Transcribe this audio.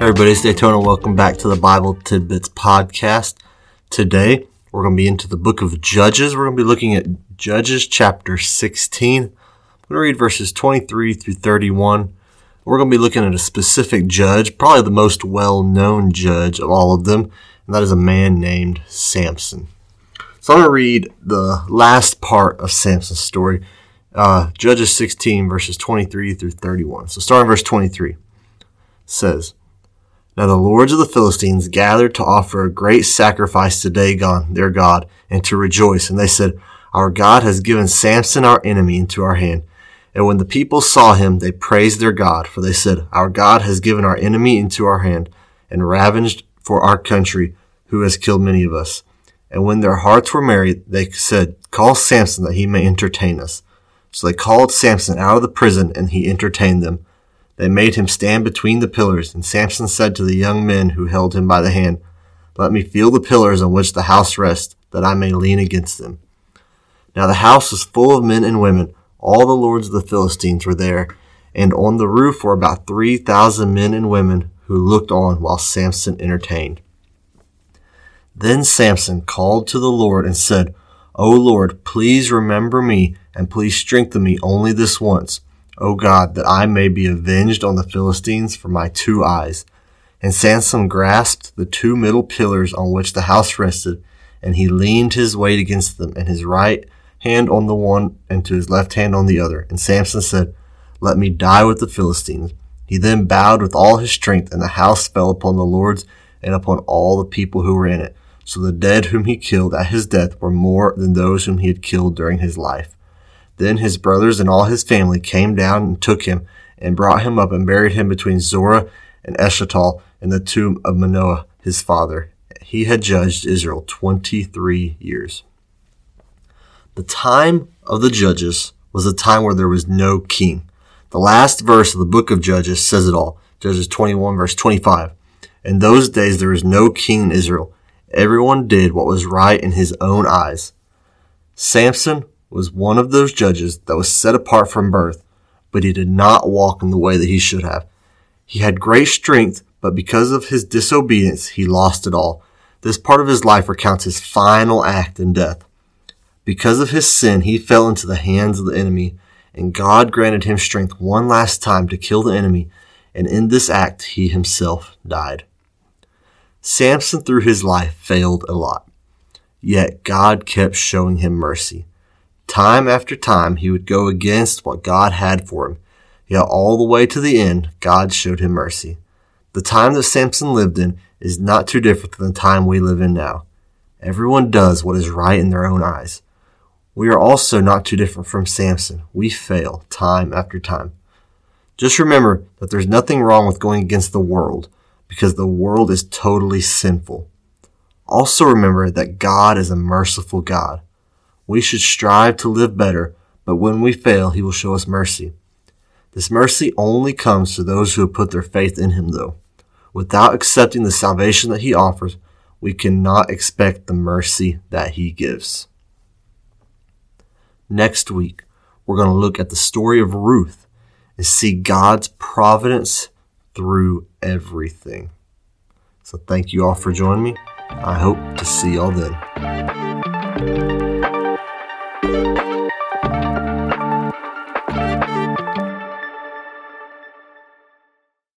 everybody, it's Daytona. Welcome back to the Bible Tidbits podcast. Today, we're going to be into the book of Judges. We're going to be looking at Judges chapter 16. I'm going to read verses 23 through 31. We're going to be looking at a specific judge, probably the most well known judge of all of them, and that is a man named Samson. So I'm going to read the last part of Samson's story, uh, Judges 16, verses 23 through 31. So starting verse 23 says, now the lords of the Philistines gathered to offer a great sacrifice to Dagon, their God, and to rejoice. And they said, Our God has given Samson our enemy into our hand. And when the people saw him, they praised their God, for they said, Our God has given our enemy into our hand, and ravaged for our country, who has killed many of us. And when their hearts were merry, they said, Call Samson that he may entertain us. So they called Samson out of the prison, and he entertained them. They made him stand between the pillars, and Samson said to the young men who held him by the hand, Let me feel the pillars on which the house rests, that I may lean against them. Now the house was full of men and women. All the lords of the Philistines were there, and on the roof were about three thousand men and women who looked on while Samson entertained. Then Samson called to the Lord and said, O Lord, please remember me, and please strengthen me only this once O God, that I may be avenged on the Philistines for my two eyes. And Samson grasped the two middle pillars on which the house rested, and he leaned his weight against them, and his right hand on the one, and to his left hand on the other. And Samson said, Let me die with the Philistines. He then bowed with all his strength, and the house fell upon the lords and upon all the people who were in it. So the dead whom he killed at his death were more than those whom he had killed during his life. Then his brothers and all his family came down and took him and brought him up and buried him between Zorah and Eshtaol in the tomb of Manoah, his father. He had judged Israel 23 years. The time of the judges was a time where there was no king. The last verse of the book of Judges says it all. Judges 21 verse 25. In those days there was no king in Israel. Everyone did what was right in his own eyes. Samson was one of those judges that was set apart from birth, but he did not walk in the way that he should have. He had great strength, but because of his disobedience, he lost it all. This part of his life recounts his final act in death. Because of his sin, he fell into the hands of the enemy, and God granted him strength one last time to kill the enemy, and in this act, he himself died. Samson, through his life, failed a lot. Yet God kept showing him mercy. Time after time, he would go against what God had for him. Yet all the way to the end, God showed him mercy. The time that Samson lived in is not too different than the time we live in now. Everyone does what is right in their own eyes. We are also not too different from Samson. We fail time after time. Just remember that there's nothing wrong with going against the world because the world is totally sinful. Also remember that God is a merciful God. We should strive to live better, but when we fail, He will show us mercy. This mercy only comes to those who have put their faith in Him, though. Without accepting the salvation that He offers, we cannot expect the mercy that He gives. Next week, we're going to look at the story of Ruth and see God's providence through everything. So thank you all for joining me. I hope to see y'all then.